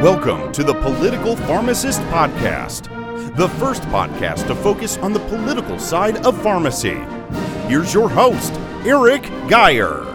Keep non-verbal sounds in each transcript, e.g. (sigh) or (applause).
Welcome to the Political Pharmacist Podcast, the first podcast to focus on the political side of pharmacy. Here's your host, Eric Geier.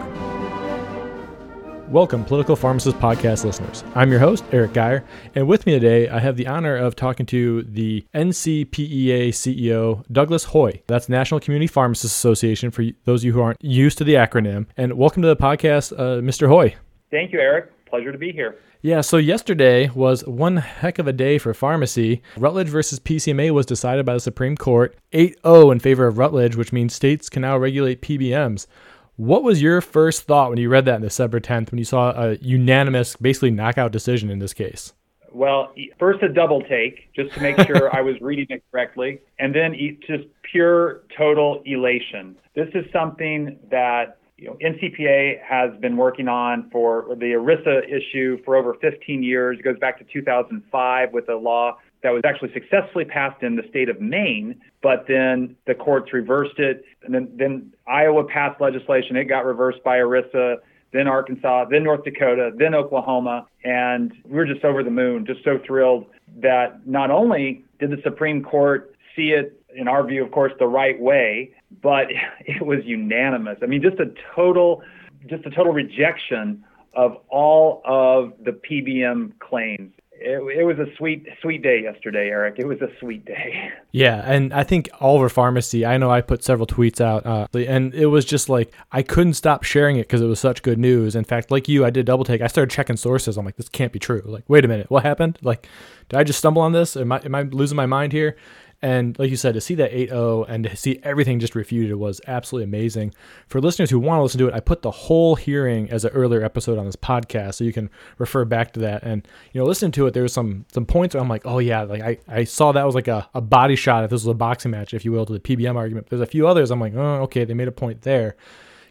Welcome, Political Pharmacist Podcast listeners. I'm your host, Eric Geier, and with me today, I have the honor of talking to the NCPA CEO, Douglas Hoey. That's National Community Pharmacists Association for those of you who aren't used to the acronym. And welcome to the podcast, uh, Mr. Hoey. Thank you, Eric. Pleasure to be here. Yeah, so yesterday was one heck of a day for pharmacy. Rutledge versus PCMA was decided by the Supreme Court 8 0 in favor of Rutledge, which means states can now regulate PBMs. What was your first thought when you read that on December 10th, when you saw a unanimous, basically knockout decision in this case? Well, first a double take just to make sure I was reading it correctly, and then just pure total elation. This is something that you know, NCPA has been working on for the ERISA issue for over 15 years. It goes back to 2005 with a law that was actually successfully passed in the state of Maine, but then the courts reversed it. And then, then Iowa passed legislation. It got reversed by ERISA, then Arkansas, then North Dakota, then Oklahoma. And we we're just over the moon, just so thrilled that not only did the Supreme Court see it, in our view, of course, the right way, but (laughs) it was unanimous. I mean, just a total, just a total rejection of all of the PBM claims. It, it, was a sweet, sweet day yesterday, Eric. It was a sweet day. (laughs) Yeah, and I think all over pharmacy. I know I put several tweets out, uh, and it was just like I couldn't stop sharing it because it was such good news. In fact, like you, I did double take. I started checking sources. I'm like, this can't be true. Like, wait a minute, what happened? Like, did I just stumble on this? Am I am I losing my mind here? And like you said, to see that 8.0 and to see everything just refuted was absolutely amazing. For listeners who want to listen to it, I put the whole hearing as an earlier episode on this podcast, so you can refer back to that. And you know, listen to it. There's some some points where I'm like, oh yeah, like I, I saw that was like a, a body shot if this was a boxing match, if you will, to the PBM argument. There's a few others I'm like, oh okay, they made a point there.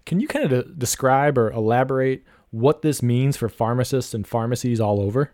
Can you kind of de- describe or elaborate what this means for pharmacists and pharmacies all over?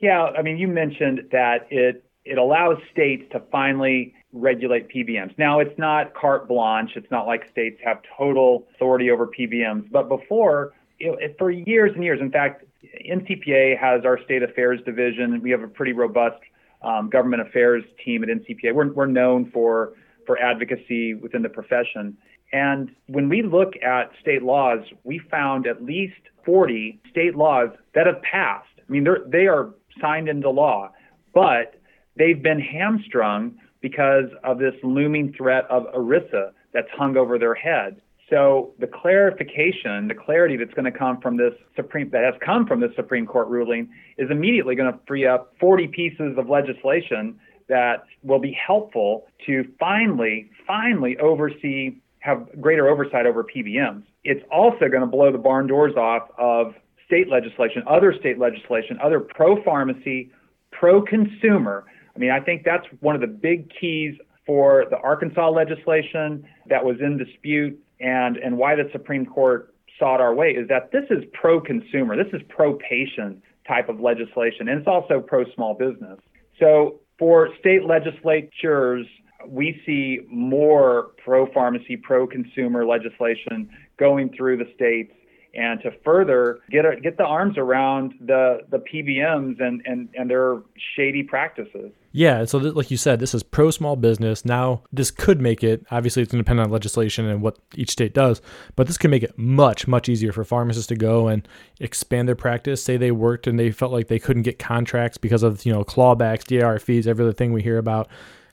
Yeah, I mean, you mentioned that it it allows states to finally regulate PBMs. Now, it's not carte blanche. It's not like states have total authority over PBMs. But before, it, for years and years, in fact, NCPA has our state affairs division. We have a pretty robust um, government affairs team at NCPA. We're, we're known for, for advocacy within the profession. And when we look at state laws, we found at least 40 state laws that have passed. I mean, they are signed into law, but they've been hamstrung because of this looming threat of ERISA that's hung over their head. So the clarification, the clarity that's going to come from this Supreme that has come from this Supreme Court ruling is immediately going to free up 40 pieces of legislation that will be helpful to finally, finally oversee, have greater oversight over PBMs. It's also going to blow the barn doors off of state legislation, other state legislation, other pro pharmacy, pro consumer I mean, I think that's one of the big keys for the Arkansas legislation that was in dispute and, and why the Supreme Court it our way is that this is pro consumer, this is pro patient type of legislation, and it's also pro small business. So for state legislatures, we see more pro pharmacy, pro consumer legislation going through the states and to further get get the arms around the the PBMs and and and their shady practices. Yeah, so th- like you said, this is pro small business. Now, this could make it obviously it's going to depend on legislation and what each state does, but this could make it much much easier for pharmacists to go and expand their practice. Say they worked and they felt like they couldn't get contracts because of you know clawbacks, DIR fees, every other thing we hear about.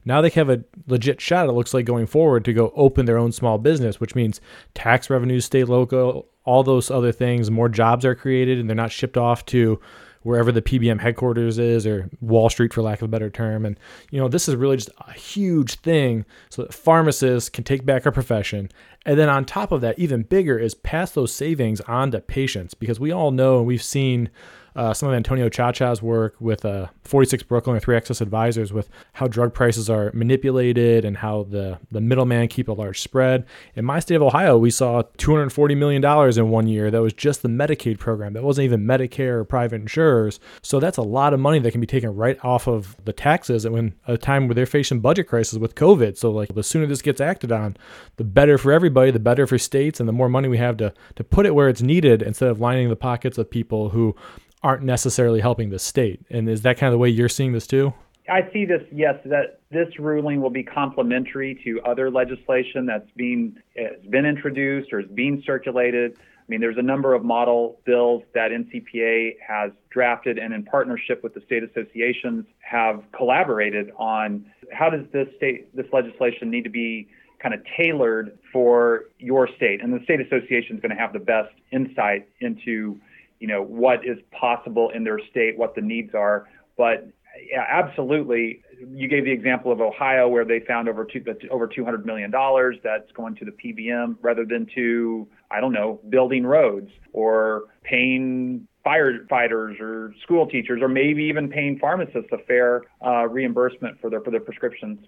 Now they have a legit shot, it looks like, going forward to go open their own small business, which means tax revenues stay local, all those other things, more jobs are created, and they're not shipped off to wherever the PBM headquarters is or Wall Street, for lack of a better term. And, you know, this is really just a huge thing so that pharmacists can take back our profession. And then on top of that, even bigger is pass those savings on to patients because we all know and we've seen uh, some of Antonio Ciaccia's work with uh, 46 Brooklyn or 3 Axis Advisors with how drug prices are manipulated and how the, the middleman keep a large spread. In my state of Ohio, we saw $240 million in one year. That was just the Medicaid program. That wasn't even Medicare or private insurers. So that's a lot of money that can be taken right off of the taxes and when a time where they're facing budget crisis with COVID. So like the sooner this gets acted on, the better for everybody, the better for states, and the more money we have to, to put it where it's needed instead of lining the pockets of people who aren't necessarily helping the state. And is that kind of the way you're seeing this too? I see this, yes, that this ruling will be complementary to other legislation that's being has been introduced or is being circulated. I mean, there's a number of model bills that NCPA has drafted and in partnership with the state associations have collaborated on how does this state this legislation need to be kind of tailored for your state. And the state association is going to have the best insight into, you know, what is possible in their state, what the needs are. But yeah, absolutely. You gave the example of Ohio, where they found over two, over 200 million dollars that's going to the PBM rather than to I don't know building roads or paying firefighters or school teachers or maybe even paying pharmacists a fair uh, reimbursement for their for their prescriptions.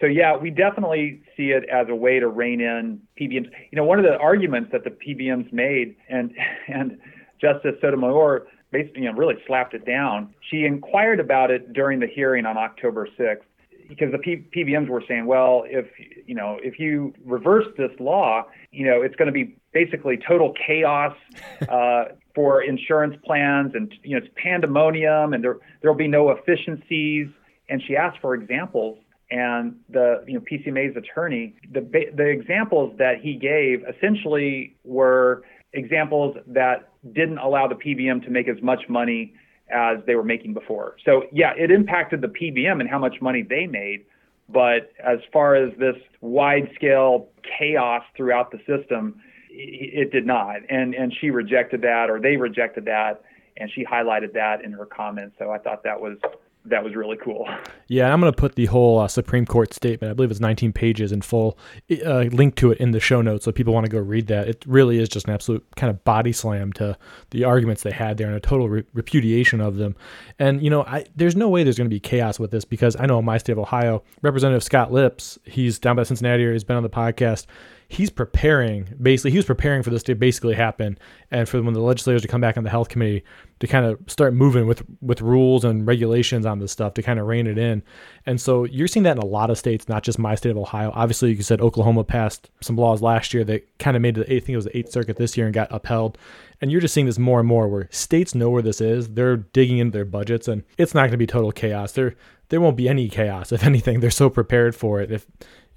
So yeah, we definitely see it as a way to rein in PBMs. You know, one of the arguments that the PBMs made and and Justice Sotomayor basically, you know, really slapped it down. She inquired about it during the hearing on October 6th because the P- PBMs were saying, well, if you know, if you reverse this law, you know, it's going to be basically total chaos (laughs) uh, for insurance plans, and you know, it's pandemonium, and there there'll be no efficiencies. And she asked for examples, and the you know PCMA's attorney, the the examples that he gave essentially were examples that didn't allow the PBM to make as much money as they were making before. So yeah, it impacted the PBM and how much money they made. But as far as this wide scale chaos throughout the system, it did not. And and she rejected that, or they rejected that, and she highlighted that in her comments. So I thought that was that was really cool. Yeah, I'm going to put the whole uh, Supreme Court statement, I believe it's 19 pages in full, uh, link to it in the show notes so people want to go read that. It really is just an absolute kind of body slam to the arguments they had there and a total re- repudiation of them. And, you know, I, there's no way there's going to be chaos with this because I know in my state of Ohio, Representative Scott Lipps, he's down by Cincinnati area, he's been on the podcast he's preparing basically he was preparing for this to basically happen and for when the legislators to come back on the health committee to kind of start moving with with rules and regulations on this stuff to kind of rein it in. And so you're seeing that in a lot of states not just my state of ohio. Obviously you said oklahoma passed some laws last year that kind of made it i think it was the eighth circuit this year and got upheld. And you're just seeing this more and more where states know where this is. They're digging into their budgets and it's not going to be total chaos. There there won't be any chaos if anything. They're so prepared for it. If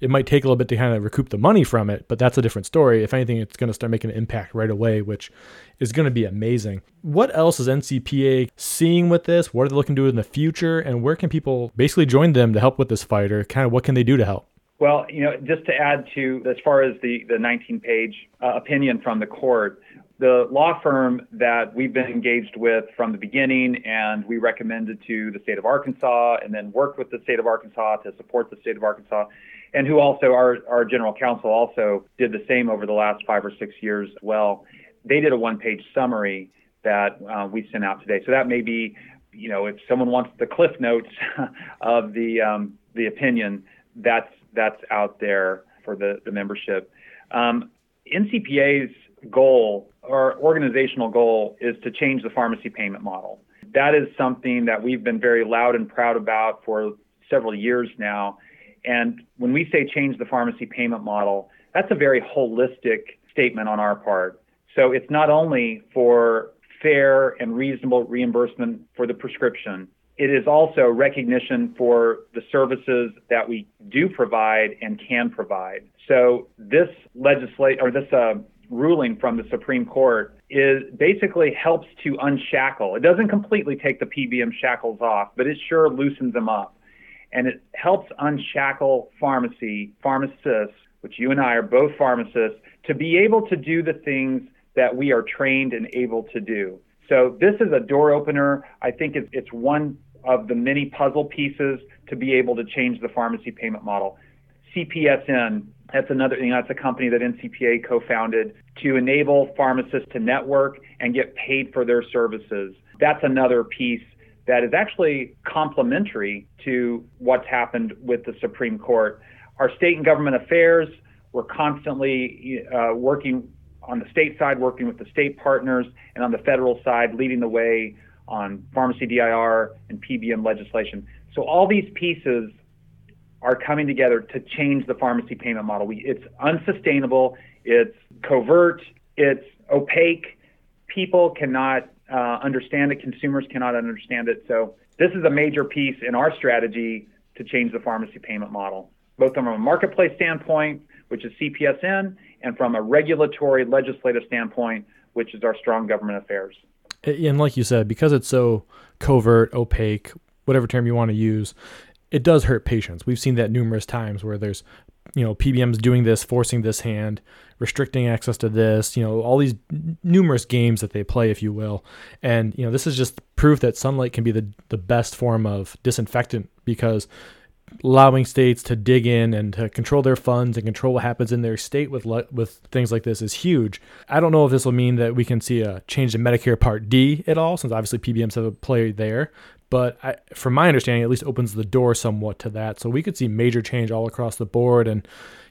it might take a little bit to kind of recoup the money from it, but that's a different story. If anything, it's going to start making an impact right away, which is going to be amazing. What else is NCPA seeing with this? What are they looking to do in the future? And where can people basically join them to help with this fight, or kind of what can they do to help? Well, you know, just to add to as far as the, the 19 page uh, opinion from the court, the law firm that we've been engaged with from the beginning and we recommended to the state of Arkansas and then worked with the state of Arkansas to support the state of Arkansas and who also our, our general counsel also did the same over the last five or six years as well. They did a one page summary that uh, we sent out today. So that may be, you know, if someone wants the cliff notes (laughs) of the um, the opinion, that's that's out there for the, the membership. Um, NCPA's goal or organizational goal is to change the pharmacy payment model. That is something that we've been very loud and proud about for several years now. And when we say change the pharmacy payment model, that's a very holistic statement on our part. So it's not only for fair and reasonable reimbursement for the prescription, it is also recognition for the services that we do provide and can provide. So this legislate or this uh, ruling from the Supreme Court is basically helps to unshackle. It doesn't completely take the PBM shackles off, but it sure loosens them up and it helps unshackle pharmacy, pharmacists, which you and I are both pharmacists, to be able to do the things that we are trained and able to do. So this is a door opener. I think it's one of the many puzzle pieces to be able to change the pharmacy payment model. CPSN, that's another thing. That's a company that NCPA co-founded to enable pharmacists to network and get paid for their services. That's another piece that is actually complementary to what's happened with the Supreme Court. Our state and government affairs, we're constantly uh, working on the state side, working with the state partners, and on the federal side, leading the way on pharmacy DIR and PBM legislation. So all these pieces are coming together to change the pharmacy payment model. We, it's unsustainable, it's covert, it's opaque. People cannot uh, understand it, consumers cannot understand it. So this is a major piece in our strategy to change the pharmacy payment model, both from a marketplace standpoint, which is CPSN, and from a regulatory legislative standpoint, which is our strong government affairs. And like you said, because it's so covert, opaque, whatever term you want to use, it does hurt patients. We've seen that numerous times where there's, you know, PBMs doing this, forcing this hand, restricting access to this, you know, all these numerous games that they play, if you will. And, you know, this is just proof that sunlight can be the, the best form of disinfectant because allowing states to dig in and to control their funds and control what happens in their state with le- with things like this is huge. I don't know if this will mean that we can see a change in Medicare Part D at all, since obviously PBMs have a play there. But I, from my understanding, at least opens the door somewhat to that. So we could see major change all across the board, and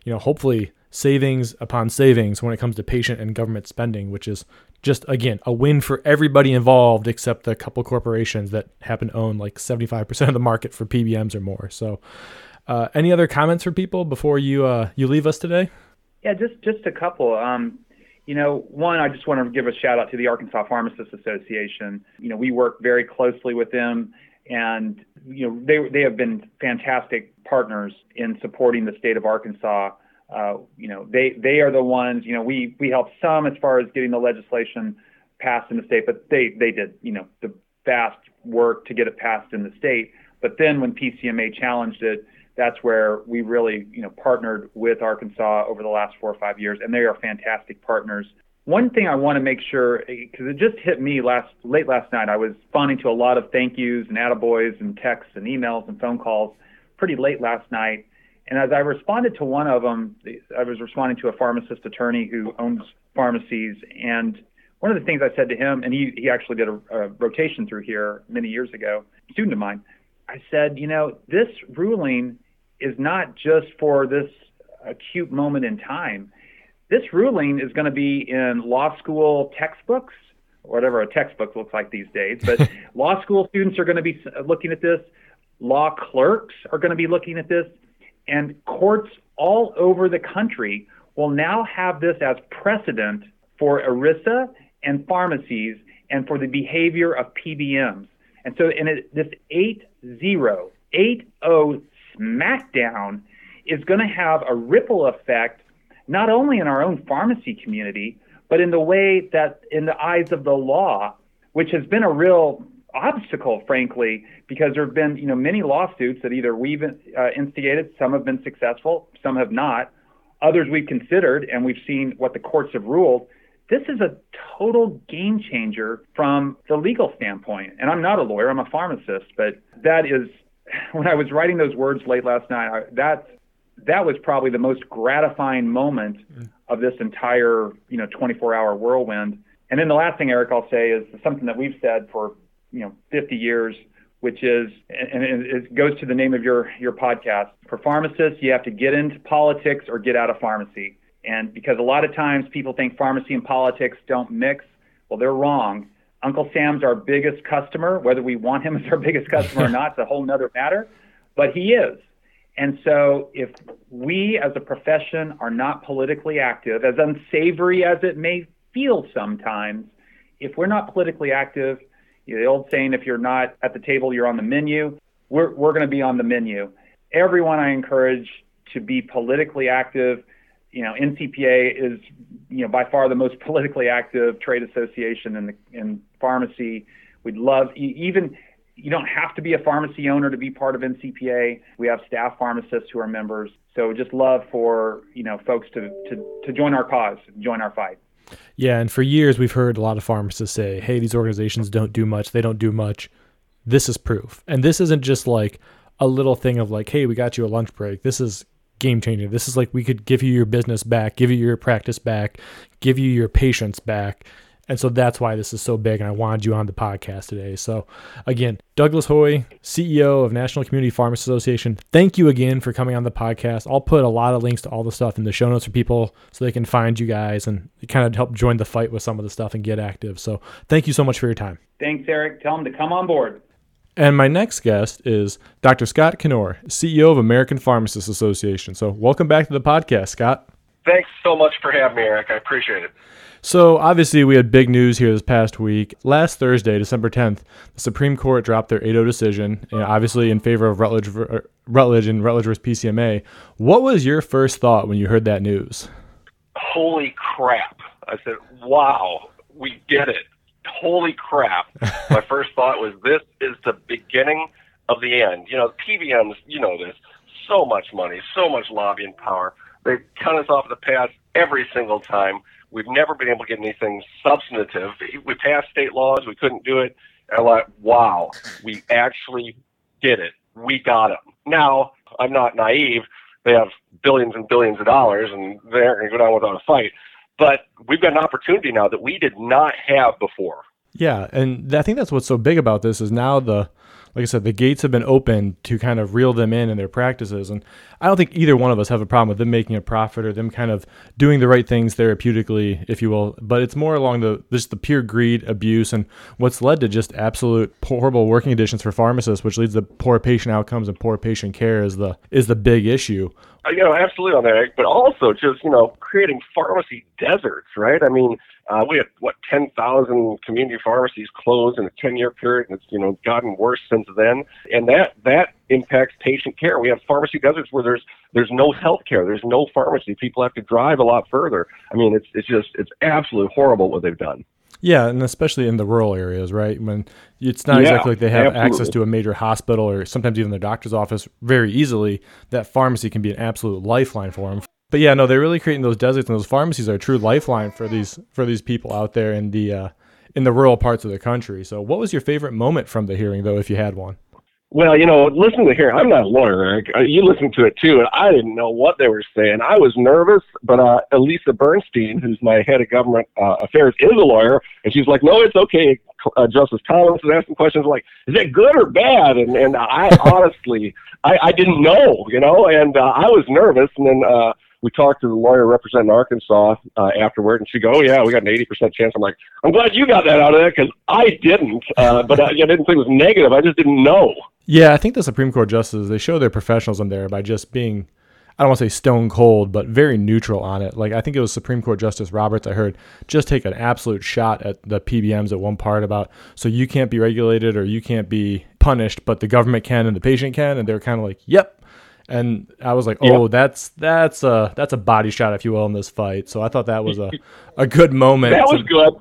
you know, hopefully savings upon savings when it comes to patient and government spending, which is just again a win for everybody involved except the couple corporations that happen to own like 75% of the market for PBMs or more. So, uh, any other comments for people before you uh, you leave us today? Yeah, just just a couple. Um, you know, one, I just want to give a shout out to the Arkansas Pharmacists Association. You know, we work very closely with them, and you know, they they have been fantastic partners in supporting the state of Arkansas uh, you know, they they are the ones. You know, we we helped some as far as getting the legislation passed in the state, but they they did you know the vast work to get it passed in the state. But then when PCMA challenged it, that's where we really you know partnered with Arkansas over the last four or five years, and they are fantastic partners. One thing I want to make sure, because it just hit me last late last night, I was responding to a lot of thank yous and attaboys and texts and emails and phone calls pretty late last night and as I responded to one of them, I was responding to a pharmacist attorney who owns pharmacies. And one of the things I said to him, and he, he actually did a, a rotation through here many years ago, student of mine, I said, you know, this ruling is not just for this acute moment in time. This ruling is going to be in law school textbooks, whatever a textbook looks like these days. But (laughs) law school students are going to be looking at this. Law clerks are going to be looking at this and courts all over the country will now have this as precedent for ERISA and pharmacies and for the behavior of PBMs. And so in this 8-0, 8-0 smackdown is going to have a ripple effect not only in our own pharmacy community, but in the way that in the eyes of the law, which has been a real obstacle, frankly, because there have been you know many lawsuits that either we've uh, instigated, some have been successful, some have not. Others we've considered, and we've seen what the courts have ruled. This is a total game changer from the legal standpoint. And I'm not a lawyer; I'm a pharmacist. But that is, when I was writing those words late last night, I, that that was probably the most gratifying moment mm. of this entire you know 24-hour whirlwind. And then the last thing, Eric, I'll say is something that we've said for you know 50 years, which is and it goes to the name of your your podcast. For pharmacists, you have to get into politics or get out of pharmacy. And because a lot of times people think pharmacy and politics don't mix, well, they're wrong. Uncle Sam's our biggest customer, whether we want him as our biggest customer or (laughs) not, it's a whole nother matter. But he is. And so, if we as a profession are not politically active, as unsavory as it may feel sometimes, if we're not politically active, the old saying, if you're not at the table, you're on the menu. We're, we're going to be on the menu. Everyone I encourage to be politically active. You know, NCPA is, you know, by far the most (laughs) politically active trade association in the in pharmacy. We'd love even you don't have to be a pharmacy owner to be part of NCPA. We have staff pharmacists who are members. So just love for you know folks to to, to join our cause, join our fight. Yeah, and for years we've heard a lot of pharmacists say, "Hey, these organizations don't do much. They don't do much." This is proof. And this isn't just like a little thing of like, "Hey, we got you a lunch break." This is game changer. This is like we could give you your business back, give you your practice back, give you your patients back, and so that's why this is so big. And I wanted you on the podcast today. So, again, Douglas Hoey, CEO of National Community Pharmacists Association, thank you again for coming on the podcast. I'll put a lot of links to all the stuff in the show notes for people so they can find you guys and kind of help join the fight with some of the stuff and get active. So, thank you so much for your time. Thanks, Eric. Tell them to come on board. And my next guest is Dr. Scott Knoer, CEO of American Pharmacists Association. So, welcome back to the podcast, Scott. Thanks so much for having me, Eric. I appreciate it. So, obviously, we had big news here this past week. Last Thursday, December 10th, the Supreme Court dropped their 8 0 decision, obviously in favor of Rutledge, Rutledge and Rutledge versus PCMA. What was your first thought when you heard that news? Holy crap. I said, wow, we get it. Holy crap. My (laughs) first thought was, this is the beginning of the end. You know, PBMs, you know this, so much money, so much lobbying power. They cut us off the path every single time We've never been able to get anything substantive. We passed state laws, we couldn't do it. And I'm like, wow, we actually did it. We got them. Now, I'm not naive. They have billions and billions of dollars, and they aren't going to go down without a fight. But we've got an opportunity now that we did not have before. Yeah, and I think that's what's so big about this is now the like I said, the gates have been opened to kind of reel them in in their practices. And I don't think either one of us have a problem with them making a profit or them kind of doing the right things therapeutically, if you will. But it's more along the just the pure greed, abuse, and what's led to just absolute horrible working conditions for pharmacists, which leads to poor patient outcomes and poor patient care is the is the big issue. Uh, you know, absolutely on that, but also just you know creating pharmacy deserts, right? I mean uh, we had what 10,000 community pharmacies closed in a 10-year period, and it's you know gotten worse since then. And that that impacts patient care. We have pharmacy deserts where there's there's no health care, there's no pharmacy. People have to drive a lot further. I mean, it's it's just it's absolutely horrible what they've done. Yeah, and especially in the rural areas, right? When it's not yeah, exactly like they have absolutely. access to a major hospital or sometimes even their doctor's office very easily, that pharmacy can be an absolute lifeline for them. But yeah, no, they're really creating those deserts and those pharmacies are a true lifeline for these for these people out there in the uh, in the rural parts of the country. So, what was your favorite moment from the hearing, though, if you had one? Well, you know, listening to hearing, I'm not a lawyer, Eric. Uh, you listened to it too, and I didn't know what they were saying. I was nervous, but uh, Ilisa Bernstein, who's my head of government uh, affairs, is a lawyer, and she's like, "No, it's okay." Uh, Justice Collins was asking questions like, "Is it good or bad?" And and I (laughs) honestly, I, I didn't know, you know, and uh, I was nervous, and then. uh we talked to the lawyer representing Arkansas uh, afterward, and she go, "Oh yeah, we got an eighty percent chance." I'm like, "I'm glad you got that out of there because I didn't, uh, (laughs) but I, I didn't think it was negative. I just didn't know." Yeah, I think the Supreme Court justices they show their professionalism there by just being, I don't want to say stone cold, but very neutral on it. Like I think it was Supreme Court Justice Roberts I heard just take an absolute shot at the PBMs at one part about so you can't be regulated or you can't be punished, but the government can and the patient can, and they're kind of like, "Yep." And I was like, "Oh, yeah. that's that's a that's a body shot, if you will, in this fight." So I thought that was a a good moment. that was good.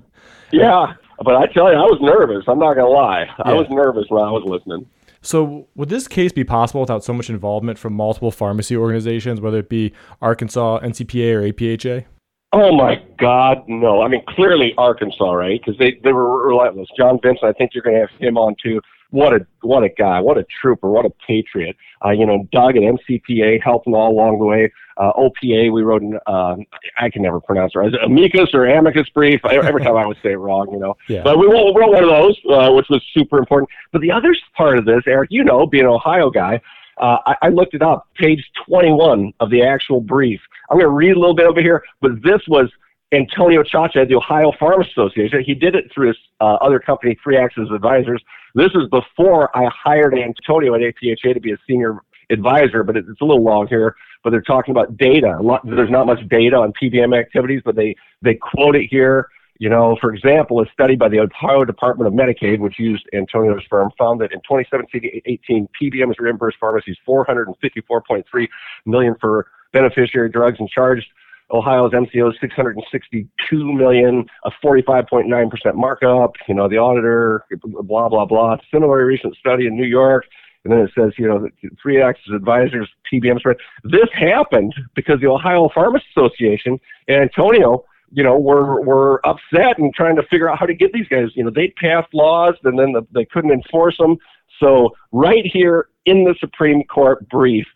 Yeah, but I tell you, I was nervous. I'm not gonna lie. Yeah. I was nervous when I was listening. So, would this case be possible without so much involvement from multiple pharmacy organizations, whether it be Arkansas, NCPA, or APHA? Oh my God, no! I mean, clearly Arkansas, right? Because they they were relentless. John Vinson, I think you're going to have him on too what a what a guy, what a trooper, what a patriot. Uh, you know, Doug at NCPA helping all along the way. Uh, OPA, we wrote an uh, I can never pronounce it. Right. Amicus or amicus brief. Every time I would say it wrong, you know. (laughs) Yeah. But we wrote, wrote one of those, uh, which was super important. But the other part of this, Eric, you know, being an Ohio guy, uh, I, I looked it up. Page 21 of the actual brief. I'm going to read a little bit over here, but this was Antonio Ciaccia, at the Ohio Farm Association. He did it through his uh, other company, 3 Axis Advisors. This is before I hired Antonio at APHA to be a senior advisor, but it's a little long here. But they're talking about data. There's not much data on PBM activities, but they, they quote it here. You know, for example, a study by the Ohio Department of Medicaid, which used Antonio's firm, found that in 2017-18, PBMs reimbursed pharmacies 454.3 million for beneficiary drugs and charged Ohio's MCO is 662 million, a 45.9% markup. You know, the auditor, blah blah blah. Similar recent study in New York, and then it says, you know, 3 Axis Advisors, PBM spread. This happened because the Ohio Pharmacists Association and Antonio, you know, were were upset and trying to figure out how to get these guys. You know, they passed laws and then the, they couldn't enforce them. So right here in the Supreme Court brief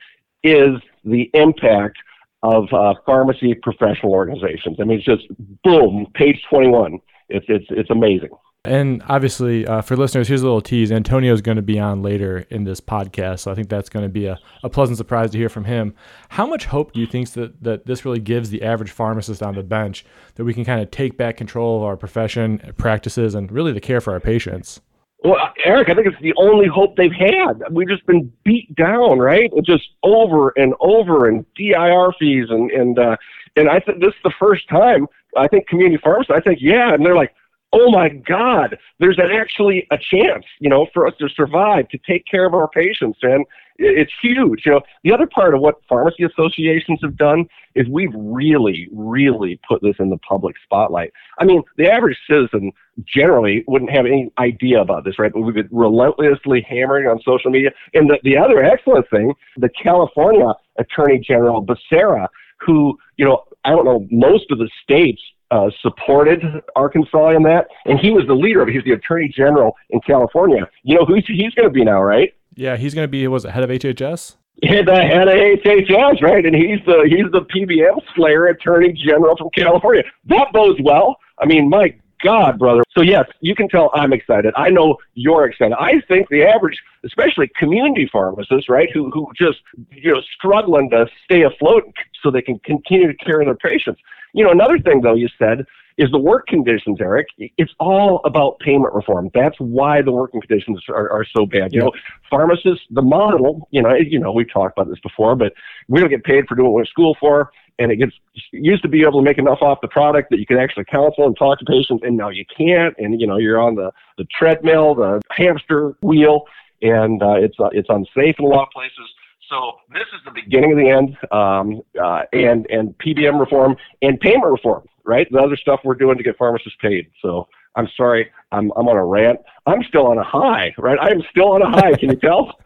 is the impact of uh, pharmacy professional organizations. I mean, it's just boom, page 21. It's it's it's amazing. And obviously, uh, for listeners, here's a little tease. Antonio is going to be on later in this podcast, so I think that's going to be a, a pleasant surprise to hear from him. How much hope do you think that, that this really gives the average pharmacist on the bench that we can kind of take back control of our profession, practices, and really the care for our patients? Well, Eric, I think it's the only hope they've had. We've just been beat down, right? Just over and over, and DIR fees, and and uh, and I think this is the first time. I think community farms. I think yeah, and they're like, oh my God, there's actually a chance, you know, for us to survive, to take care of our patients. And it's huge. You know, the other part of what pharmacy associations have done is we've really, really put this in the public spotlight. I mean, the average citizen generally wouldn't have any idea about this, right? But we've been relentlessly hammering on social media. And the, the other excellent thing, the California Attorney General Becerra, who, you know, I don't know, most of the states uh, supported Arkansas in that, and he was the leader of it. He's the Attorney General in California. You know who he's going to be now, right? Yeah, he's going to be was it head of HHS? Yeah, the head of HHS, right? And he's the he's the PBM slayer Attorney General from California. That bodes well. I mean, my God, brother. So yes, you can tell I'm excited. I know you're excited. I think the average, especially community pharmacists, right, who who just you know struggling to stay afloat so they can continue to care for their patients. You know, another thing though you said is the work conditions, Eric. It's all about payment reform. That's why the working conditions are, are so bad. You know, pharmacists, the model, you know, you know, we've talked about this before, but we don't get paid for doing what we're school for. And it gets used to be able to make enough off the product that you can actually counsel and talk to patients, and now you can't. And you know, you're on the the treadmill, the hamster wheel, and uh, it's uh, it's unsafe in a lot of places. So this is the beginning of the end, um, uh, and and PBM reform and payment reform, right? The other stuff we're doing to get pharmacists paid. So I'm sorry, I'm I'm on a rant. I'm still on a high, right? I am still on a high. Can you (laughs) tell?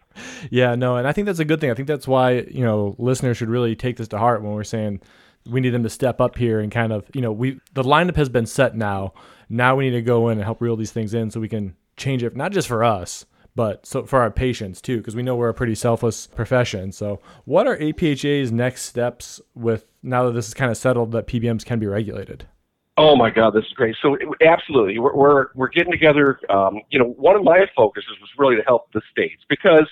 yeah, no, and I think that's a good thing. I think that's why you know listeners should really take this to heart when we're saying we need them to step up here and kind of you know we the lineup has been set now. Now we need to go in and help reel these things in so we can change it, not just for us, but so for our patients too, because we know we're a pretty selfless profession. So, what are APHA's next steps with now that this is kind of settled that PBMs can be regulated? Oh my God, this is great. So absolutely, we're we're, we're getting together. Um, you know, one of my focuses was really to help the states because,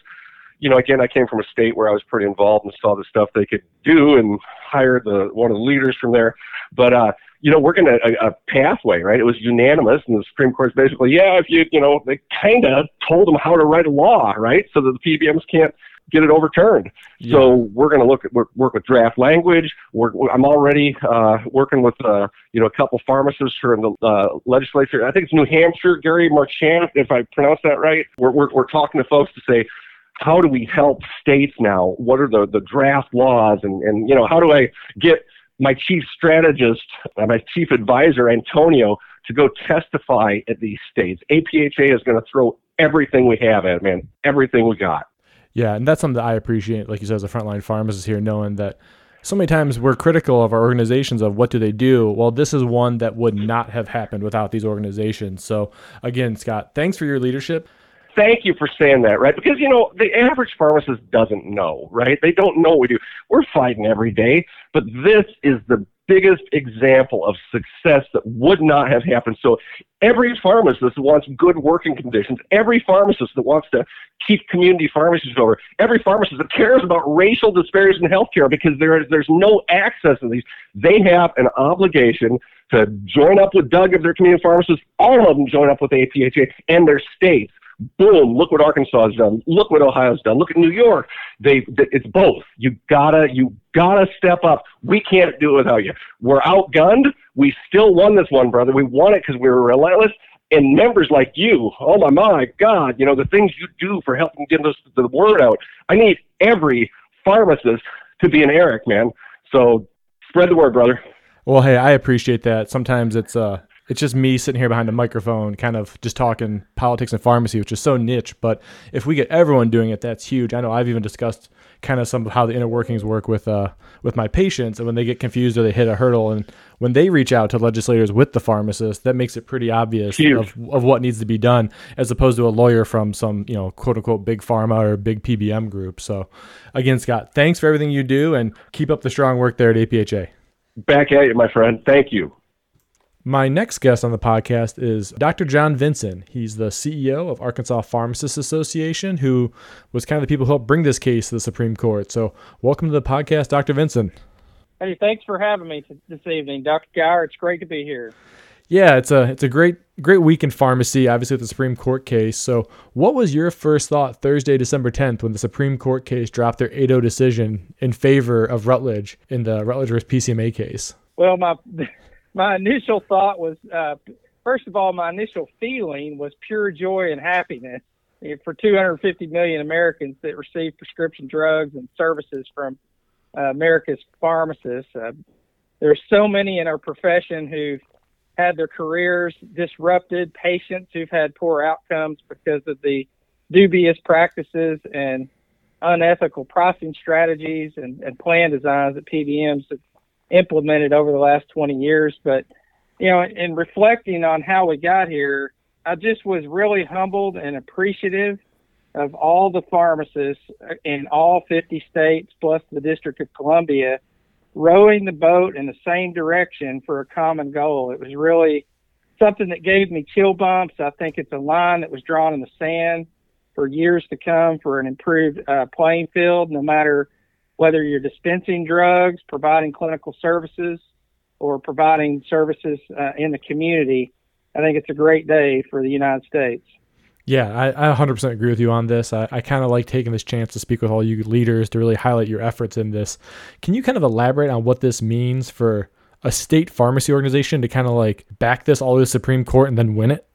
you know, again, I came from a state where I was pretty involved and saw the stuff they could do and hired the one of the leaders from there. But uh, you know, we're going to a, a pathway, right? It was unanimous, and the Supreme Court's basically, yeah, if you, you know, they kind of told them how to write a law, right, so that the PBMs can't get it overturned. Yeah. So we're going to look at work, work with draft language. We're, I'm already uh, working with uh, you know a couple pharmacists who are in the uh, legislature. I think it's New Hampshire, Gary Marchand, if I pronounce that right. We're, we're, we're talking to folks to say how do we help states now? What are the, the draft laws and, and you know how do I get my chief strategist, uh, my chief advisor, Antonio, to go testify at these states. APHA is going to throw everything we have at it, man, everything we got. Yeah, and that's something that I appreciate, like you said, as a frontline pharmacist here, knowing that so many times we're critical of our organizations of what do they do. Well, this is one that would not have happened without these organizations. So again, Scott, thanks for your leadership thank you for saying that, right? Because, you know, the average pharmacist doesn't know, right? They don't know what we do. We're fighting every day, but this is the biggest example of success that would not have happened. So every pharmacist that wants good working conditions, every pharmacist that wants to keep community pharmacies over, every pharmacist that cares about racial disparities in healthcare because there is, there's no access to these, they have an obligation to join up with Doug if they're community pharmacists, all of them join up with APHA and their states boom, look what Arkansas has done. Look what Ohio's done. Look at New York. They, it's both. You gotta, you gotta step up. We can't do it without you. We're outgunned. We still won this one, brother. We won it because we were relentless. And members like you, oh my, my God, you know, the things you do for helping get us the word out. I need every pharmacist to be an Eric, man. So spread the word, brother. Well, hey, I appreciate that. Sometimes it's uh it's just me sitting here behind a microphone, kind of just talking politics and pharmacy, which is so niche. But if we get everyone doing it, that's huge. I know I've even discussed kind of some of how the inner workings work with uh, with my patients, and when they get confused or they hit a hurdle, and when they reach out to legislators with the pharmacist, that makes it pretty obvious of, of what needs to be done, as opposed to a lawyer from some you know quote unquote big pharma or big PBM group. So, again, Scott, thanks for everything you do, and keep up the strong work there at APHA. Back at you, my friend. Thank you. My next guest on the podcast is Dr. John Vinson. He's the CEO of Arkansas Pharmacists Association, who was kind of the people who helped bring this case to the Supreme Court. So, welcome to the podcast, Dr. Vinson. Hey, thanks for having me this evening, Dr. Geier. It's great to be here. Yeah, it's a it's a great great week in pharmacy. Obviously, with the Supreme Court case. So, what was your first thought Thursday, December tenth, when the Supreme Court case dropped their 8-0 decision in favor of Rutledge in the Rutledge versus PCMA case? Well, my my initial thought was, uh, first of all, my initial feeling was pure joy and happiness for 250 million Americans that receive prescription drugs and services from uh, America's pharmacists. Uh, there's so many in our profession who've had their careers disrupted, patients who've had poor outcomes because of the dubious practices and unethical pricing strategies and, and plan designs that PBMs have implemented over the last 20 years. But, you know, in reflecting on how we got here, I just was really humbled and appreciative of all the pharmacists in all 50 states plus the District of Columbia rowing the boat in the same direction for a common goal. It was really something that gave me chill bumps. I think it's a line that was drawn in the sand for years to come for an improved uh, playing field, no matter whether you're dispensing drugs, providing clinical services, or providing services uh, in the community. I think it's a great day for the United States. Yeah, I, I 100% agree with you on this. I, I kind of like taking this chance to speak with all you leaders to really highlight your efforts in this. Can you kind of elaborate on what this means for a state pharmacy organization to kind of like back this all to the Supreme Court and then win it?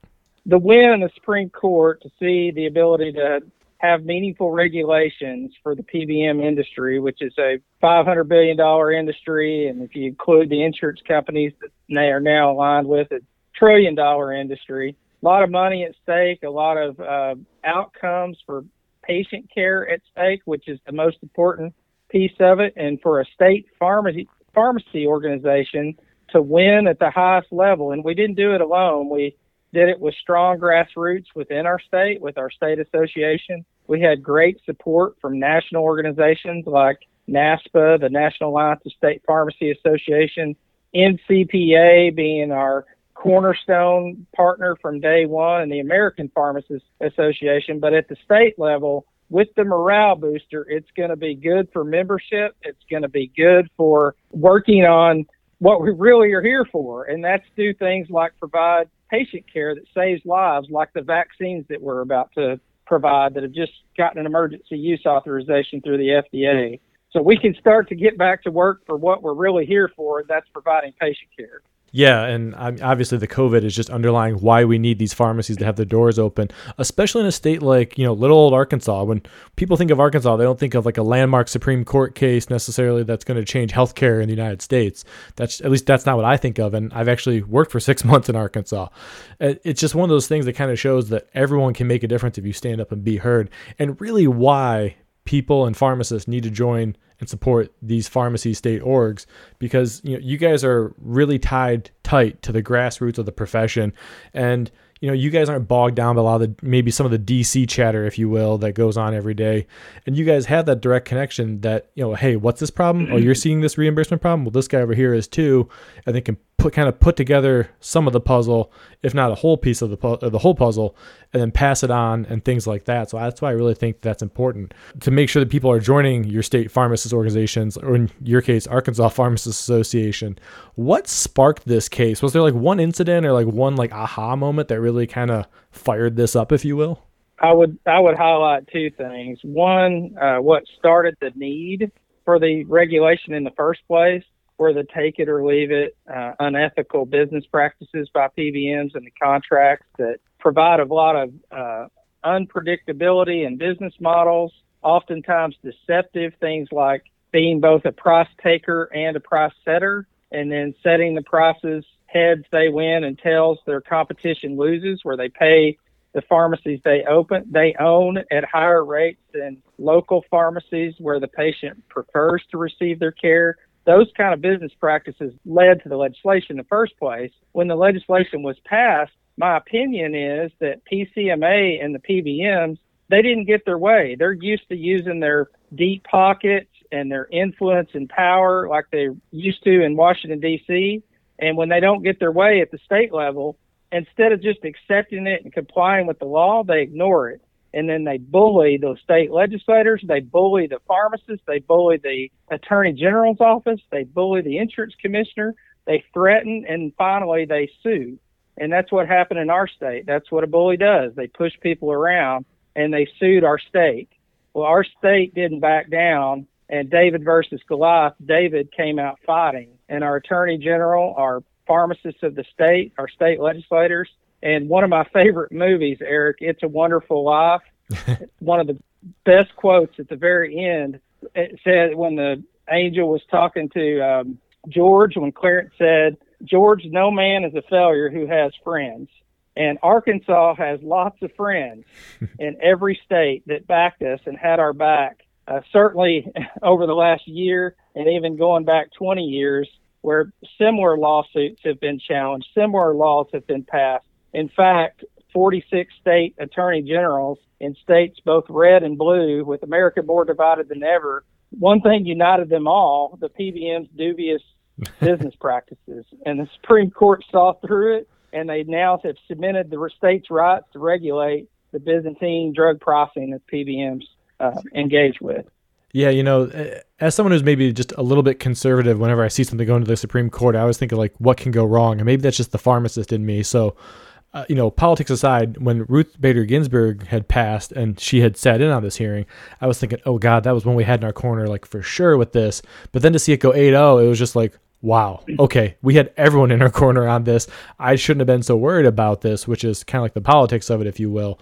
The win in the Supreme Court to see the ability to have meaningful regulations for the PBM industry, which is a $500 billion industry. And if you include the insurance companies that they are now aligned with, a trillion dollar industry a lot of money at stake, a lot of uh, outcomes for patient care at stake, which is the most important piece of it. And for a state pharmacy pharmacy organization to win at the highest level, and we didn't do it alone. We did it with strong grassroots within our state, with our state association. We had great support from national organizations like NASPA, the National Alliance of State Pharmacy Association, NCPA being our cornerstone partner from day one and the American Pharmacists Association. But at the state level, with the morale booster, it's going to be good for membership. It's going to be good for working on what we really are here for, and that's do things like provide patient care that saves lives, like the vaccines that we're about to provide that have just gotten an emergency use authorization through the FDA. So we can start to get back to work for what we're really here for, that's providing patient care. Yeah, and obviously the COVID is just underlying why we need these pharmacies to have their doors open, especially in a state like you know little old Arkansas. When people think of Arkansas, they don't think of like a landmark Supreme Court case necessarily that's going to change healthcare in the United States. That's at least that's not what I think of. And I've actually worked for (laughs) six months in Arkansas. Uh, it's just one of those things that kind of shows that everyone can make a difference if you stand up and be heard, and really why people and pharmacists need to join and support these pharmacy state orgs because you know you guys are really tied tight to the grassroots of the profession. And you know you guys aren't bogged down by a lot of the maybe some of the DC chatter if you will that goes on every day. And you guys have that direct connection that you know hey what's this problem? Oh you're (clears throat) seeing this reimbursement problem? Well this guy over here is too. And they can put kind of put together some of the puzzle, if not a whole piece of the pu- the whole puzzle, and then pass it on and things like that. So that's why I really think that's important to make sure that people are joining your state pharmacist organizations, or in your case, Arkansas Pharmacists Association. What sparked this case? Was there like one incident or like one like aha moment that really kind of fired this up, if you will? I would I would highlight two things. One, uh, what started the need for the regulation in the first place were the take it or leave it uh, unethical business practices by PBMs and the contracts that provide a lot of uh, unpredictability in business models, oftentimes deceptive things like being both a price taker and a price setter, and then setting the prices heads they win and tails their competition loses, where they pay the pharmacies they open they own at higher rates than local pharmacies where the patient prefers to receive their care those kind of business practices led to the legislation in the first place. When the legislation was passed, my opinion is that PCMA and the PBMs, they didn't get their way. They're used to using their deep pockets and their influence and power like they used to in Washington, D.C. And when they don't get their way at the state level, instead of just accepting it and complying with the law, they ignore it and then they bully the state legislators, they bully the pharmacists, they bully the attorney general's office, they bully the insurance commissioner, they threaten, and finally they sue. And that's what happened in our state. That's what a bully does. They push people around and they sued our state. Well, our state didn't back down and David versus Goliath, David came out fighting. And our attorney general, our pharmacists of the state, our state legislators, and one of my favorite movies, Eric, It's a Wonderful Life. (laughs) one of the best quotes at the very end. It said when the angel was talking to um, George, when Clarence said, George, no man is a failure who has friends. And Arkansas has lots of friends (laughs) in every state that backed us and had our back. Uh, certainly (laughs) over the last year and even going back 20 years, where similar lawsuits have been challenged, similar laws have been passed. In fact, 46 state attorney generals in states both red and blue, with America more divided than ever, one thing united them all the PBM's dubious (laughs) business practices. And the Supreme Court saw through it, and they now have cemented the state's rights to regulate the Byzantine drug pricing that PBMs uh, engage with. Yeah, you know, as someone who's maybe just a little bit conservative, whenever I see something going to the Supreme Court, I always think of like, what can go wrong? And maybe that's just the pharmacist in me. So, uh, you know, politics aside, when Ruth Bader Ginsburg had passed and she had sat in on this hearing, I was thinking, oh God, that was when we had in our corner, like for sure with this. But then to see it go 8 0, it was just like, wow, okay, we had everyone in our corner on this. I shouldn't have been so worried about this, which is kind of like the politics of it, if you will.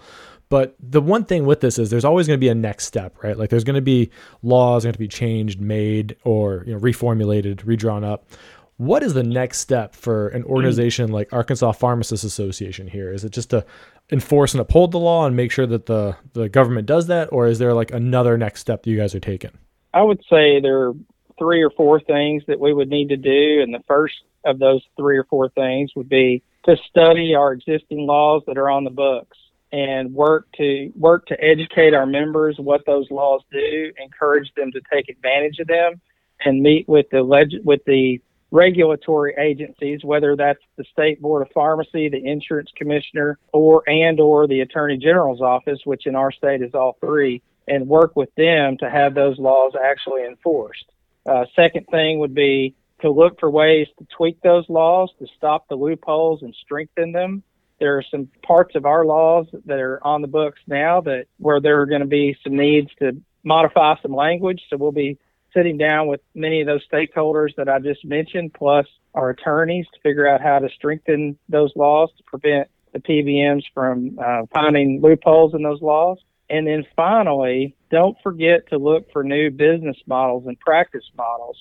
But the one thing with this is there's always going to be a next step, right? Like there's going to be laws going to be changed, made, or you know, reformulated, redrawn up. What is the next step for an mm. organization like Arkansas Pharmacists Association here? Is it just to enforce and uphold the law and make sure that the, the government does that, or is there like another next step that you guys are taking? I would say there are three or four things that we would need to do, and the first of those three or four things would be to study our existing laws that are on the books and work to work to educate our members what those laws do, encourage them to take advantage of them, and meet with the leg- with the regulatory agencies, whether that's the state board of pharmacy, the insurance commissioner, or and or the attorney general's office, which in our state is all three, and work with them to have those laws actually enforced. Uh, second thing would be to look for ways to tweak those laws to stop the loopholes and strengthen them. There are some parts of our laws that are on the books now that where there are going to be some needs to modify some language. So we'll be sitting down with many of those stakeholders that I just mentioned, plus our attorneys to figure out how to strengthen those laws to prevent the PBMs from uh, finding loopholes in those laws. And then finally, don't forget to look for new business models and practice models.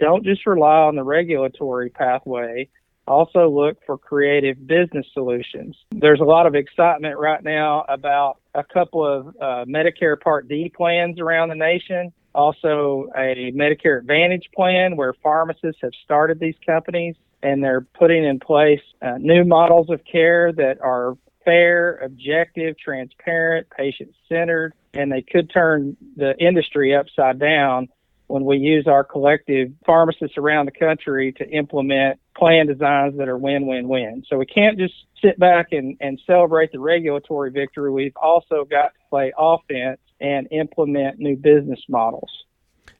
Don't just rely on the regulatory pathway. Also look for creative business solutions. There's a lot of excitement right now about a couple of uh, Medicare Part D plans around the nation also a Medicare Advantage plan where pharmacists have started these companies and they're putting in place uh, new models of care that are fair, objective, transparent, patient centered, and they could turn the industry upside down when we use our collective pharmacists around the country to implement plan designs that are win win win. So we can't just sit back and, and celebrate the regulatory victory. We've also got to play offense and implement new business models.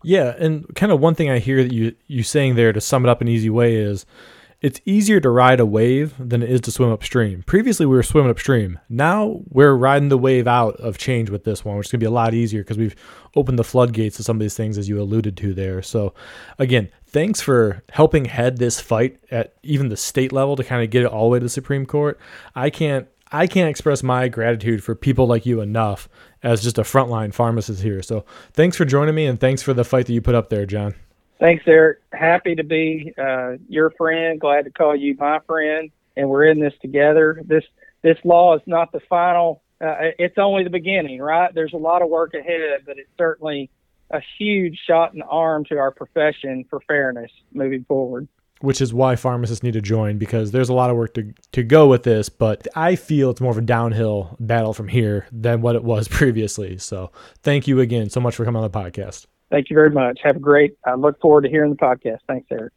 Yeah, and kind of one thing I hear that you you saying there to sum it up in an easy way is it's easier to ride a wave than it is to swim upstream. Previously, we were swimming upstream. Now we're riding the wave out of change with this one, which is going to be a lot easier because we've opened the floodgates to some of these things, as you alluded to there. So, again, thanks for helping head this fight at even the state level to kind of get it all the way to the Supreme Court. I can't I can't express my gratitude for people like you enough as just a frontline pharmacist here. So thanks for joining me and thanks for the fight that you put up there, John. Thanks, Eric. Happy to be uh, your friend. Glad to call you my friend, and we're in this together. This this law is not the final. Uh, it's only the beginning, right? There's a lot of work ahead, but it's certainly a huge shot in the arm to our profession for fairness moving forward which is why pharmacists need to join because there's a lot of work to, to go with this. But I feel it's more of a downhill battle from here than what it was (laughs) previously. So thank you again so much for coming on the podcast. Thank you very much. Have a great, I look forward to hearing the podcast. Thanks, Eric.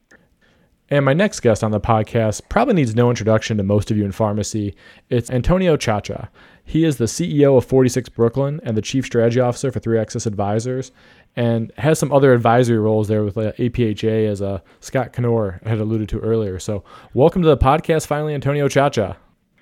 And my next guest on the podcast probably needs no introduction to most of you in pharmacy. It's Antonio Ciaccia. He is the CEO of 46 Brooklyn and the Chief Strategy Officer for 3 Axis Advisors, and has some other advisory roles there with uh, APHA, as uh, Scott Knoer had alluded to earlier. So, welcome to the podcast, finally, Antonio Ciaccia.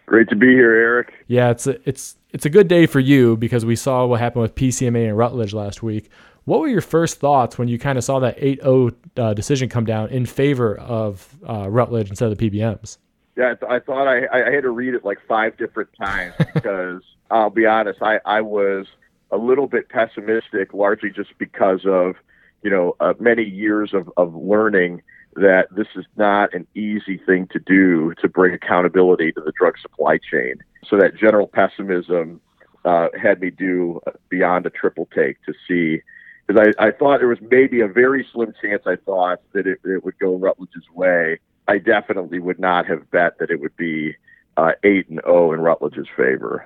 Great to be here, Eric. Yeah, it's a, it's it's a good day for you because we saw what happened with PCMA and Rutledge last week. What were your first thoughts when you kind of saw that 8-0 uh, decision come down in favor of uh, Rutledge instead of the PBMs? Yeah, I, th- I thought I, I had to read it like five different times (laughs) because I'll be honest, I, I was a little bit pessimistic, largely just because of you know uh, many years of, of learning that this is not an easy thing to do to bring accountability to the drug supply chain. So that general pessimism uh, had me do beyond a triple take to see because I, I thought there was maybe a very slim chance I thought that it, it would go Rutledge's way. I definitely would not have bet that it would be uh, eight and zero in Rutledge's favor.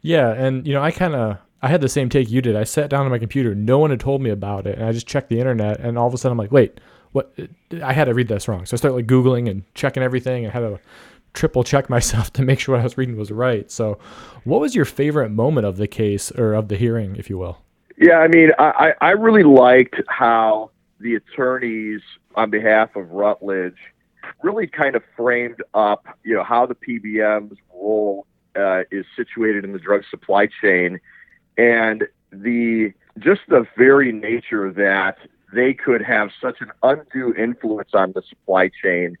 Yeah, and you know I kind of I had the same take you did. I sat down on my computer, no one had told me about it, and I just checked the internet, and all of a sudden I'm like, wait, what? I had to read this wrong. So I started like googling and checking everything, and had to triple check myself (laughs) to make sure what I was reading was right. So, what was your favorite moment of the case or of the hearing, if you will? Yeah, I mean, I, I really liked how the attorneys on behalf of Rutledge really kind of framed up, you know, how the PBM's role uh, is situated in the drug supply chain, and the just the very nature that they could have such an undue influence on the supply chain,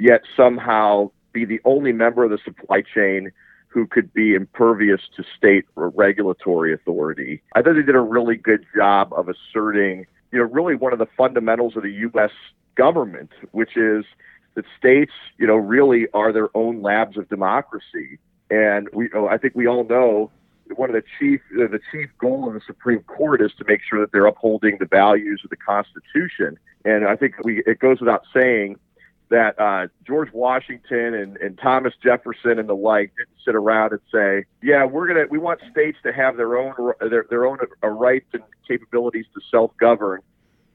yet somehow be the only member of the supply chain who could be impervious to state or regulatory authority. I thought they did a really good job of asserting, you know, really one of the fundamentals of the U.S. government, which is that states, you know, really are their own labs of democracy. And we, oh, I think we all know one of the chief, uh, the chief goal of the Supreme Court is to make sure that they're upholding the values of the Constitution. And I think we, it goes without saying that uh, George Washington and, and Thomas Jefferson and the like didn't sit around and say, "Yeah, we're gonna we want states to have their own their their own uh, rights and capabilities to self govern,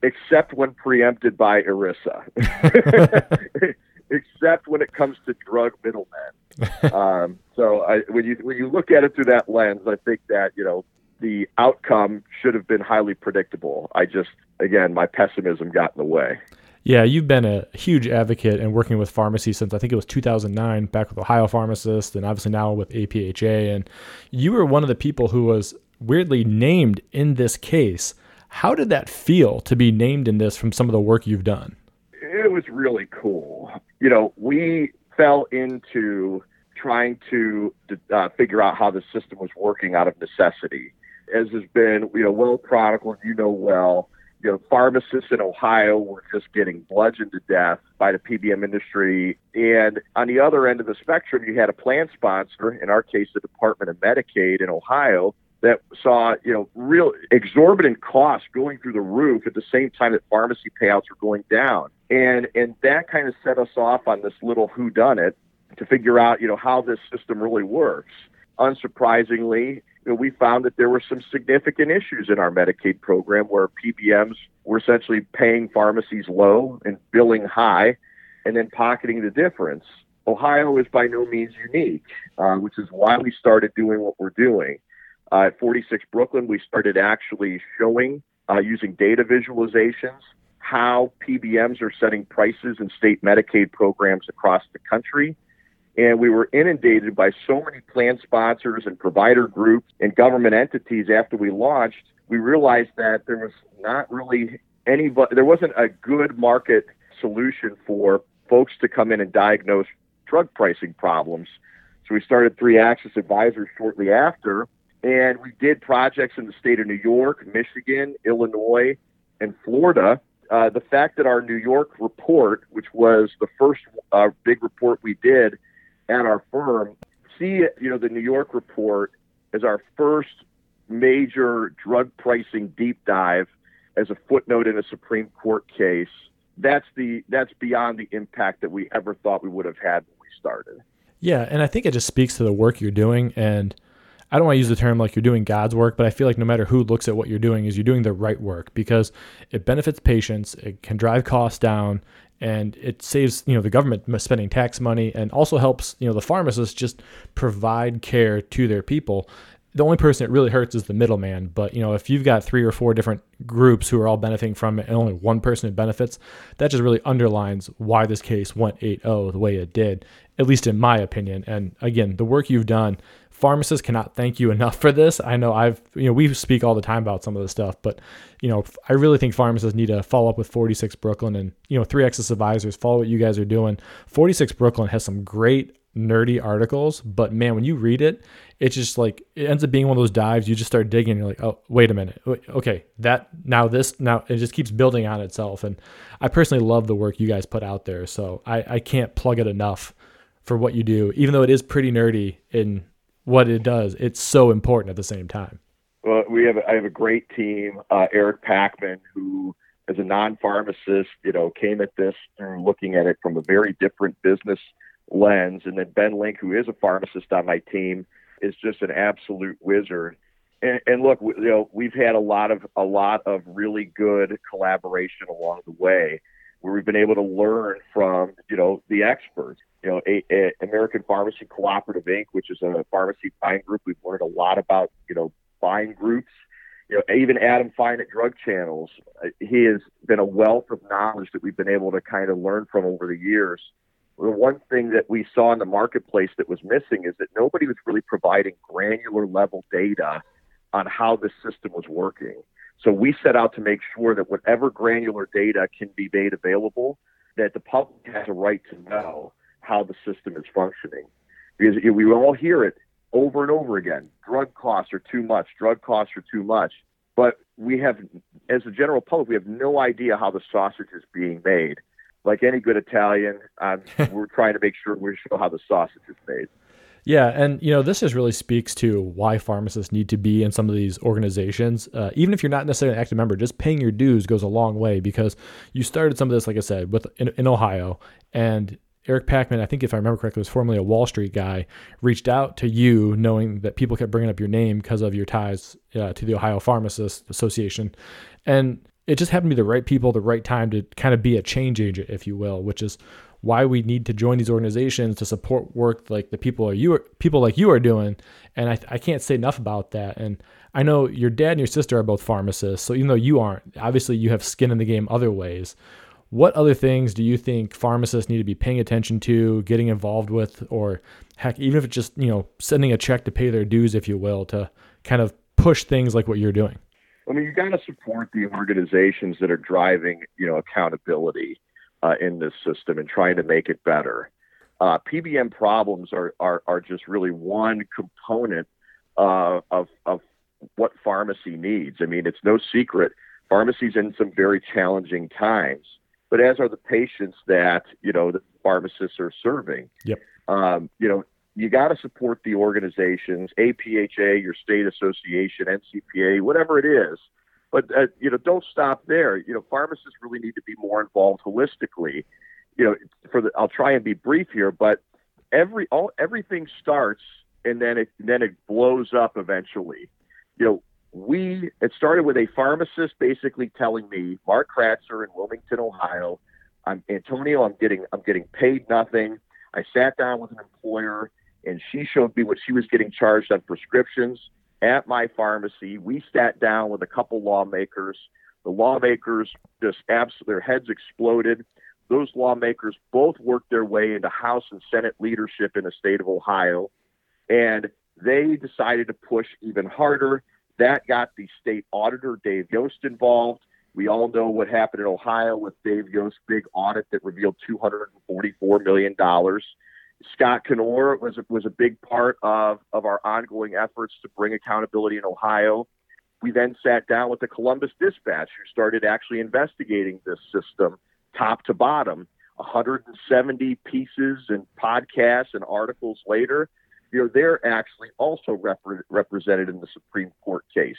except when preempted by ERISA, (laughs) except when it comes to drug middlemen." um, so I, when you when you look at it through that lens, I think that you know the outcome should have been highly predictable. I just again my pessimism got in the way. Yeah, you've been a huge advocate and working with pharmacy since I think it was 2009, back with Ohio Pharmacist, and obviously now with APHA. And you were one of the people who was weirdly named in this case. How did that feel to be named in this from some of the work you've done? It was really cool. You know, we fell into trying to uh, figure out how the system was working out of necessity. As has been, you know, well chronicled, you know well you know, pharmacists in Ohio were just getting bludgeoned to death by the PBM industry. And on the other end of the spectrum, you had a plan sponsor, in our case, the Department of Medicaid in Ohio, that saw, you know, real exorbitant costs going through the roof at the same time that pharmacy payouts were going down. And and that kind of set us off on this little who done it to figure out, you know, how this system really works. Unsurprisingly, we found that there were some significant issues in our Medicaid program where PBMs were essentially paying pharmacies low and billing high and then pocketing the difference. Ohio is by no means unique, uh, which is why we started doing what we're doing. Uh, at 46 Brooklyn, we started actually showing uh, using data visualizations how PBMs are setting prices in state Medicaid programs across the country and we were inundated by so many plan sponsors and provider groups and government entities after we launched we realized that there was not really any there wasn't a good market solution for folks to come in and diagnose drug pricing problems. So we started 3 Axis advisors shortly after and we did projects in the state of new york michigan illinois and florida. Uh, the fact that our new york report which was the first uh, big report we did at our firm see, you know, the New York report as our first major drug pricing deep dive as a footnote in a Supreme Court case. That's the that's beyond the impact that we ever thought we would have had when we started. Yeah, and I think it just speaks to the work you're doing and I don't want to use the term like you're doing God's work, but I feel like no matter who looks at what you're doing is you're doing the right work because it benefits patients, it can drive costs down, and it saves you know the government spending tax money and also helps you know the pharmacists just provide care to their people the only person it really hurts is the middleman. But you know, if you've got three or four different groups who are all benefiting from it, and only one person who benefits, that just really underlines why this case went 8-0 the way it did, at least in my opinion. And again, the work you've done, pharmacists cannot thank you enough for this. I know I've, you know, we speak all the time about some of this stuff, but you know, I really think pharmacists need to follow up with 46 Brooklyn and you know, 3 Axis advisors. Follow what you guys are doing. 46 Brooklyn has some great nerdy articles, but man, when you read it, it's just like it ends up being one of those dives. You just start digging. You're like, oh, wait a minute, okay, that now this now it just keeps building on itself. And I personally love the work you guys put out there, so I, I can't plug it enough for what you do. Even though it is pretty nerdy in what it does, it's so important at the same time. Well, we have I have a great team. Uh, Eric Pachman, who as a non-pharmacist, you know, came at this through looking at it from a very different business lens. And then Ben Link, who is a pharmacist on my team, is just an absolute wizard. And, and look, you know, we've had a lot of a lot of really good collaboration along the way, where we've been able to learn from you know the experts. You know, a, a American Pharmacy Cooperative Inc., which is a pharmacy buying group. We've learned a lot about you know buying groups. You know, even Adam Fein at Drug Channels, he has been a wealth of knowledge that we've been able to kind of learn from over the years the one thing that we saw in the marketplace that was missing is that nobody was really providing granular level data on how the system was working. So we set out to make sure that whatever granular data can be made available, that the public has a right to know how the system is functioning. Because we all hear it over and over again. Drug costs are too much. Drug costs are too much. But we have, as a general public, we have no idea how the sausage is being made like any good Italian, um, (laughs) we're trying to make sure we show how the sausage is made. Yeah, and you know this just really speaks to why pharmacists need to be in some of these organizations. Uh, even if you're not necessarily an active member, just paying your dues goes a long way because you started some of this, like I said, with in, in Ohio, and Eric Pachman, I think if I remember correctly, was formerly a Wall Street guy, reached out to you knowing that people kept bringing up your name because of your ties uh, to the Ohio Pharmacists Association, and it just happened to be the right people, the right time to kind of be a change agent, if you will, which is why we need to join these organizations to support work like the people are you people like you are doing. And I, I can't say enough about that. And I know your dad and your sister are both pharmacists, so even though you aren't, obviously you have skin in the game other ways. What other things do you think pharmacists need to be paying attention to, getting involved with, or heck, even if it's just you know sending a check to pay their dues, if you will, to kind of push things like what you're doing? I mean, you got to support the organizations that are driving, you know, accountability uh, in this system and trying to make it better. Uh, PBM problems are, are, are just really one component uh, of, of what pharmacy needs. I mean, it's no secret pharmacy's in some very challenging times, but as are the patients that you know the pharmacists are serving. Yep. Um, you know, you got to support the organizations, APHA, your state association, NCPA, whatever it is. But uh, you know, don't stop there. You know, pharmacists really need to be more involved holistically. You know, for the I'll try and be brief here, but every all everything starts and then it then it blows up eventually. You know, we it started with a pharmacist basically telling me, Mark Kratzer in Wilmington, Ohio, I'm Antonio, I'm getting I'm getting paid nothing. I sat down with an employer and she showed me what she was getting charged on prescriptions at my pharmacy. We sat down with a couple lawmakers. The lawmakers just absolutely, their heads exploded. Those lawmakers both worked their way into House and Senate leadership in the state of Ohio, and they decided to push even harder. That got the state auditor, Dave Yost, involved. We all know what happened in Ohio with Dave Yost's big audit that revealed $244 million. Scott Knoer was was a big part of of our ongoing efforts to bring accountability in Ohio. We then sat down with the Columbus Dispatch, who started actually investigating this system top to bottom. 170 pieces and podcasts and articles later, you know, they're actually also rep- represented in the Supreme Court case.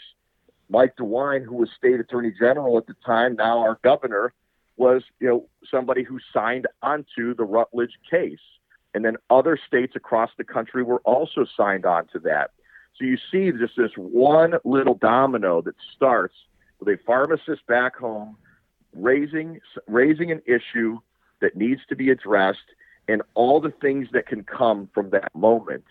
Mike DeWine, who was state attorney general at the time, now our governor, was you know somebody who signed onto the Rutledge case. And then other states across the country were also signed on to that. So you see just this one little domino that starts with a pharmacist back home raising raising an issue that needs to be addressed and all the things that can come from that moment.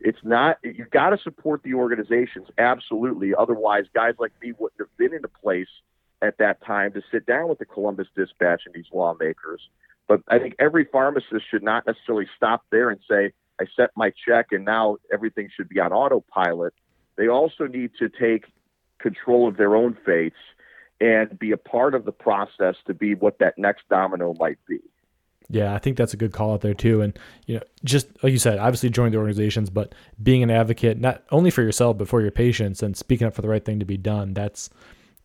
It's not, you've got to support the organizations, absolutely. Otherwise, guys like me wouldn't have been in a place at that time to sit down with the Columbus Dispatch and these lawmakers. But I think every pharmacist should not necessarily stop there and say, I set my check and now everything should be on autopilot. They also need to take control of their own fates and be a part of the process to be what that next domino might be. Yeah, I think that's a good call out there too. And you know, just like you said, obviously join the organizations, but being an advocate not only for yourself but for your patients and speaking up for the right thing to be done. That's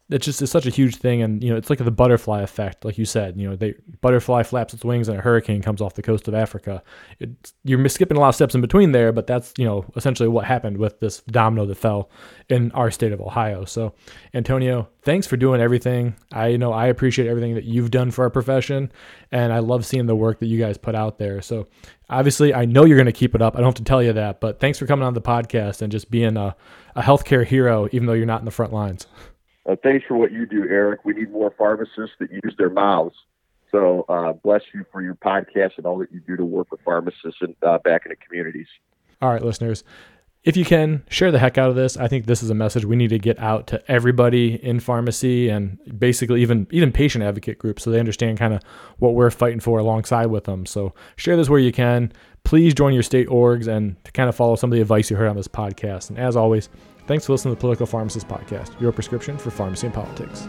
it's just it's such a huge thing and you know it's like the butterfly effect like you said you know they butterfly flaps its wings and a hurricane comes off the coast of africa. It's, you're skipping a lot of steps in between there but that's you know essentially what happened with this domino that fell in our state of ohio. So antonio thanks for doing everything. I you know i appreciate everything that you've done for our profession and i love seeing the work that you guys put out there. So obviously i know you're going to keep it up. I don't have to tell you that but thanks for coming on the podcast and just being a, a healthcare hero even though you're not in the front lines uh, thanks for what you do, Eric. We need more pharmacists that use their mouths. So uh, bless you for your podcast and all that you do to work with pharmacists and uh, back in the communities. All right, listeners. If you can share the heck out of this, I think this is a message we need to get out to everybody in pharmacy and basically even even patient advocate groups so they understand kind of what we're fighting for alongside with them. So share this where you can. Please join your state orgs and to kind of follow some of the advice you heard on this podcast. And as always, Thanks for listening to the Political Pharmacist Podcast, your prescription for pharmacy and politics.